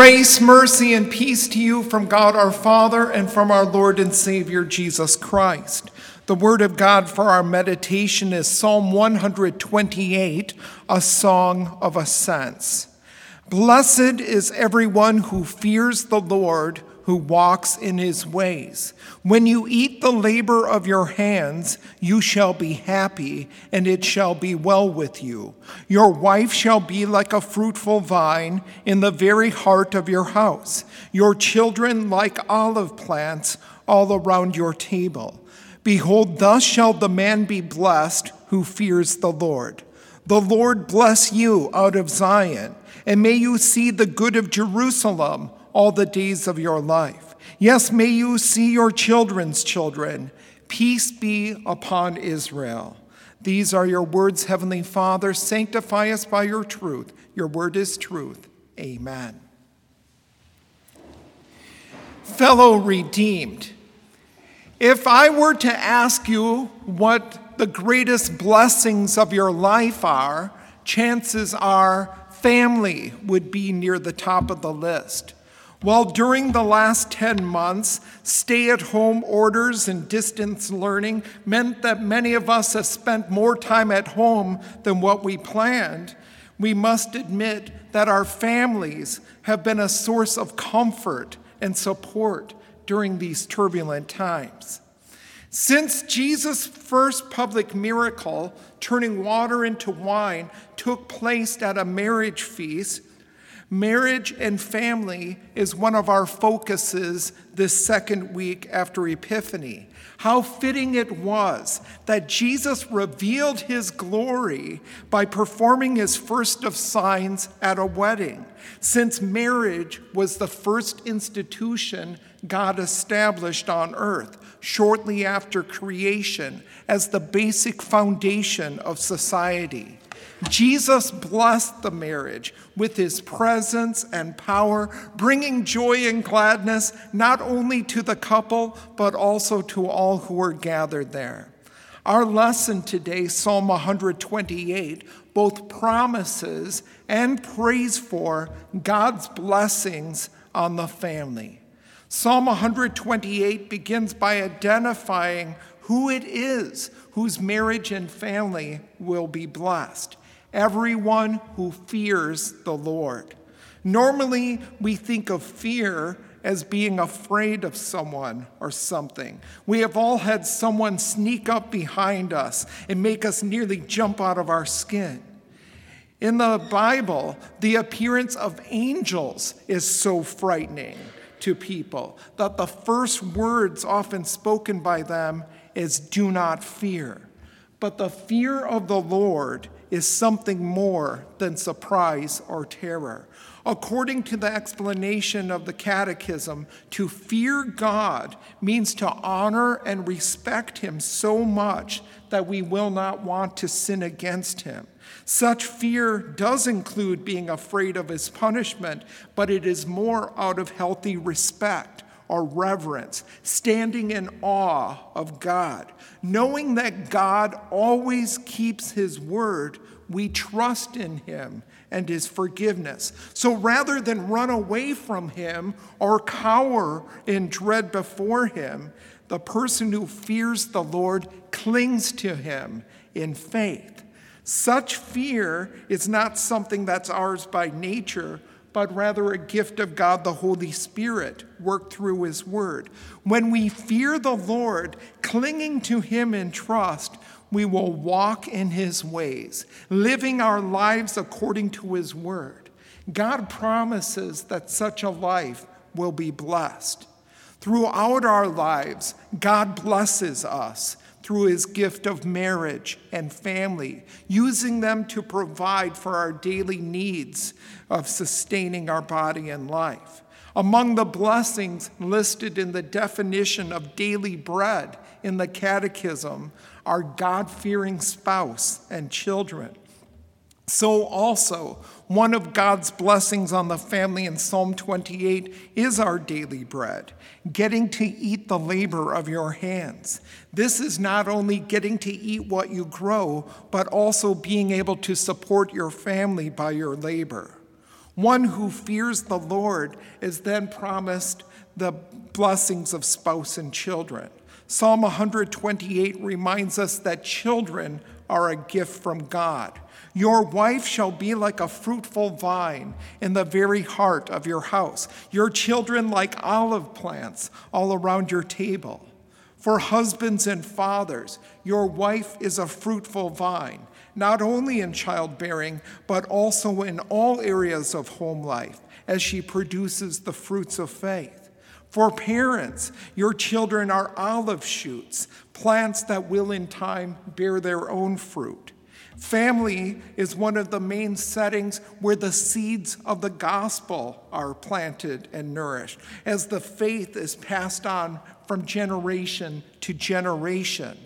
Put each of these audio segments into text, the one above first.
Grace, mercy, and peace to you from God our Father and from our Lord and Savior Jesus Christ. The word of God for our meditation is Psalm 128, a song of ascents. Blessed is everyone who fears the Lord who walks in his ways. When you eat the labor of your hands, you shall be happy, and it shall be well with you. Your wife shall be like a fruitful vine in the very heart of your house, your children like olive plants all around your table. Behold, thus shall the man be blessed who fears the Lord. The Lord bless you out of Zion, and may you see the good of Jerusalem all the days of your life. Yes, may you see your children's children. Peace be upon Israel. These are your words, Heavenly Father. Sanctify us by your truth. Your word is truth. Amen. Fellow redeemed, if I were to ask you what the greatest blessings of your life are, chances are family would be near the top of the list. While during the last 10 months, stay at home orders and distance learning meant that many of us have spent more time at home than what we planned, we must admit that our families have been a source of comfort and support during these turbulent times. Since Jesus' first public miracle, turning water into wine, took place at a marriage feast, Marriage and family is one of our focuses this second week after Epiphany. How fitting it was that Jesus revealed his glory by performing his first of signs at a wedding, since marriage was the first institution God established on earth shortly after creation as the basic foundation of society. Jesus blessed the marriage with his presence and power, bringing joy and gladness not only to the couple, but also to all who were gathered there. Our lesson today, Psalm 128, both promises and prays for God's blessings on the family. Psalm 128 begins by identifying who it is whose marriage and family will be blessed everyone who fears the Lord. Normally, we think of fear as being afraid of someone or something. We have all had someone sneak up behind us and make us nearly jump out of our skin. In the Bible, the appearance of angels is so frightening to people that the first words often spoken by them is, Do not fear. But the fear of the Lord is something more than surprise or terror. According to the explanation of the Catechism, to fear God means to honor and respect Him so much that we will not want to sin against Him. Such fear does include being afraid of His punishment, but it is more out of healthy respect or reverence, standing in awe of God. Knowing that God always keeps his word, we trust in him and his forgiveness. So rather than run away from him or cower in dread before him, the person who fears the Lord clings to him in faith. Such fear is not something that's ours by nature, but rather a gift of God the Holy Spirit worked through His Word. When we fear the Lord, clinging to Him in trust, we will walk in His ways, living our lives according to His Word. God promises that such a life will be blessed. Throughout our lives, God blesses us through his gift of marriage and family, using them to provide for our daily needs of sustaining our body and life. Among the blessings listed in the definition of daily bread in the Catechism are God fearing spouse and children. So, also, one of God's blessings on the family in Psalm 28 is our daily bread, getting to eat the labor of your hands. This is not only getting to eat what you grow, but also being able to support your family by your labor. One who fears the Lord is then promised the blessings of spouse and children. Psalm 128 reminds us that children are a gift from God. Your wife shall be like a fruitful vine in the very heart of your house, your children like olive plants all around your table. For husbands and fathers, your wife is a fruitful vine, not only in childbearing, but also in all areas of home life, as she produces the fruits of faith. For parents, your children are olive shoots, plants that will in time bear their own fruit. Family is one of the main settings where the seeds of the gospel are planted and nourished, as the faith is passed on from generation to generation.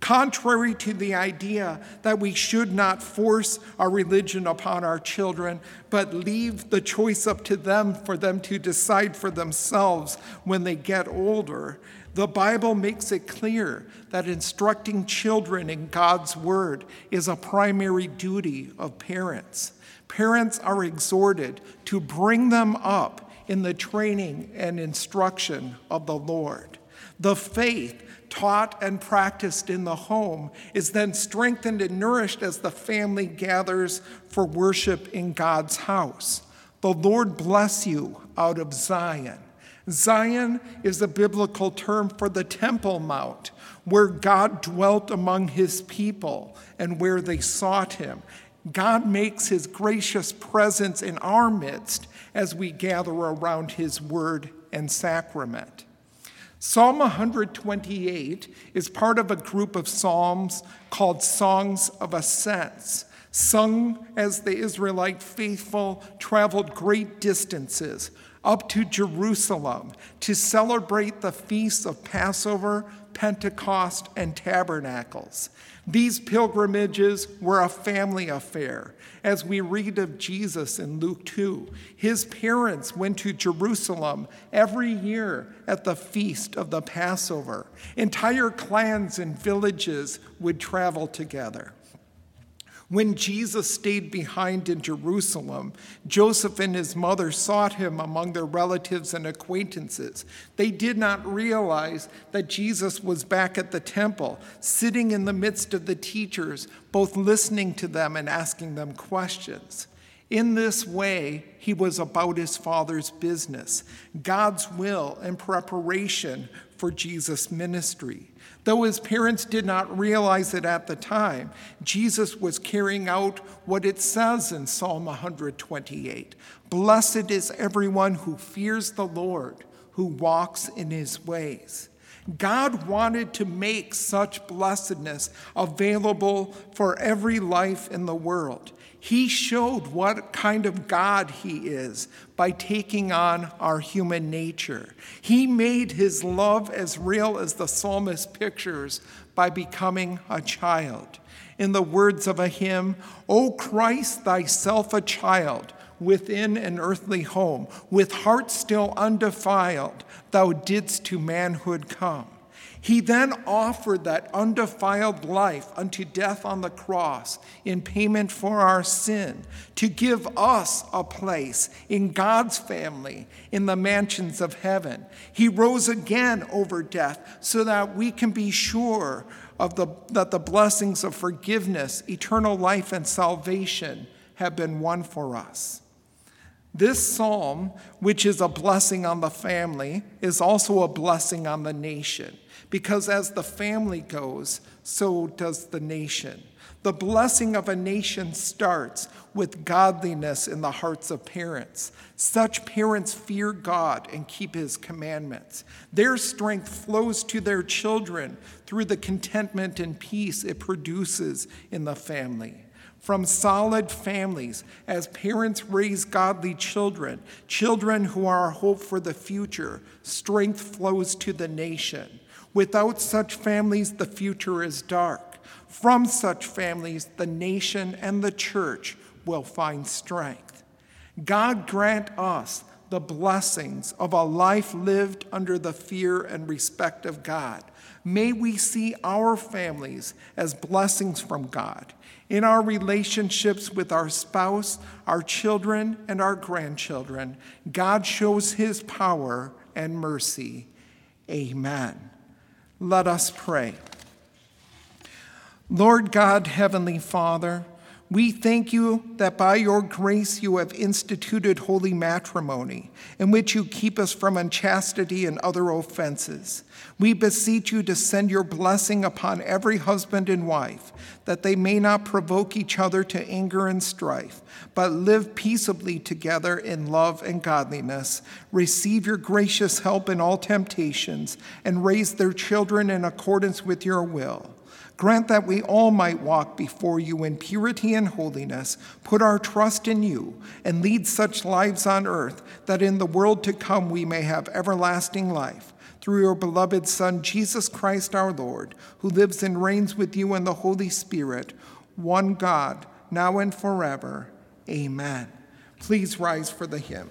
Contrary to the idea that we should not force our religion upon our children, but leave the choice up to them for them to decide for themselves when they get older, the Bible makes it clear that instructing children in God's Word is a primary duty of parents. Parents are exhorted to bring them up in the training and instruction of the Lord. The faith taught and practiced in the home is then strengthened and nourished as the family gathers for worship in God's house. The Lord bless you out of Zion. Zion is a biblical term for the Temple Mount, where God dwelt among his people and where they sought him. God makes his gracious presence in our midst as we gather around his word and sacrament. Psalm 128 is part of a group of psalms called Songs of Ascents, sung as the Israelite faithful traveled great distances up to Jerusalem to celebrate the feasts of Passover, Pentecost, and Tabernacles. These pilgrimages were a family affair. As we read of Jesus in Luke 2, his parents went to Jerusalem every year at the feast of the Passover. Entire clans and villages would travel together. When Jesus stayed behind in Jerusalem, Joseph and his mother sought him among their relatives and acquaintances. They did not realize that Jesus was back at the temple, sitting in the midst of the teachers, both listening to them and asking them questions. In this way, he was about his father's business, God's will and preparation for Jesus' ministry. Though his parents did not realize it at the time, Jesus was carrying out what it says in Psalm 128 Blessed is everyone who fears the Lord, who walks in his ways. God wanted to make such blessedness available for every life in the world. He showed what kind of God He is by taking on our human nature. He made His love as real as the psalmist pictures by becoming a child. In the words of a hymn, O Christ, thyself a child, within an earthly home, with heart still undefiled, thou didst to manhood come. He then offered that undefiled life unto death on the cross in payment for our sin, to give us a place in God's family in the mansions of heaven. He rose again over death so that we can be sure of the, that the blessings of forgiveness, eternal life, and salvation have been won for us. This psalm, which is a blessing on the family, is also a blessing on the nation because as the family goes, so does the nation. The blessing of a nation starts with godliness in the hearts of parents. Such parents fear God and keep his commandments. Their strength flows to their children through the contentment and peace it produces in the family. From solid families, as parents raise godly children, children who are a hope for the future, strength flows to the nation. Without such families, the future is dark. From such families, the nation and the church will find strength. God grant us the blessings of a life lived under the fear and respect of God. May we see our families as blessings from God. In our relationships with our spouse, our children, and our grandchildren, God shows his power and mercy. Amen. Let us pray. Lord God, Heavenly Father, we thank you that by your grace you have instituted holy matrimony, in which you keep us from unchastity and other offenses. We beseech you to send your blessing upon every husband and wife, that they may not provoke each other to anger and strife, but live peaceably together in love and godliness, receive your gracious help in all temptations, and raise their children in accordance with your will. Grant that we all might walk before you in purity and holiness, put our trust in you, and lead such lives on earth that in the world to come we may have everlasting life. Through your beloved Son, Jesus Christ our Lord, who lives and reigns with you in the Holy Spirit, one God, now and forever. Amen. Please rise for the hymn.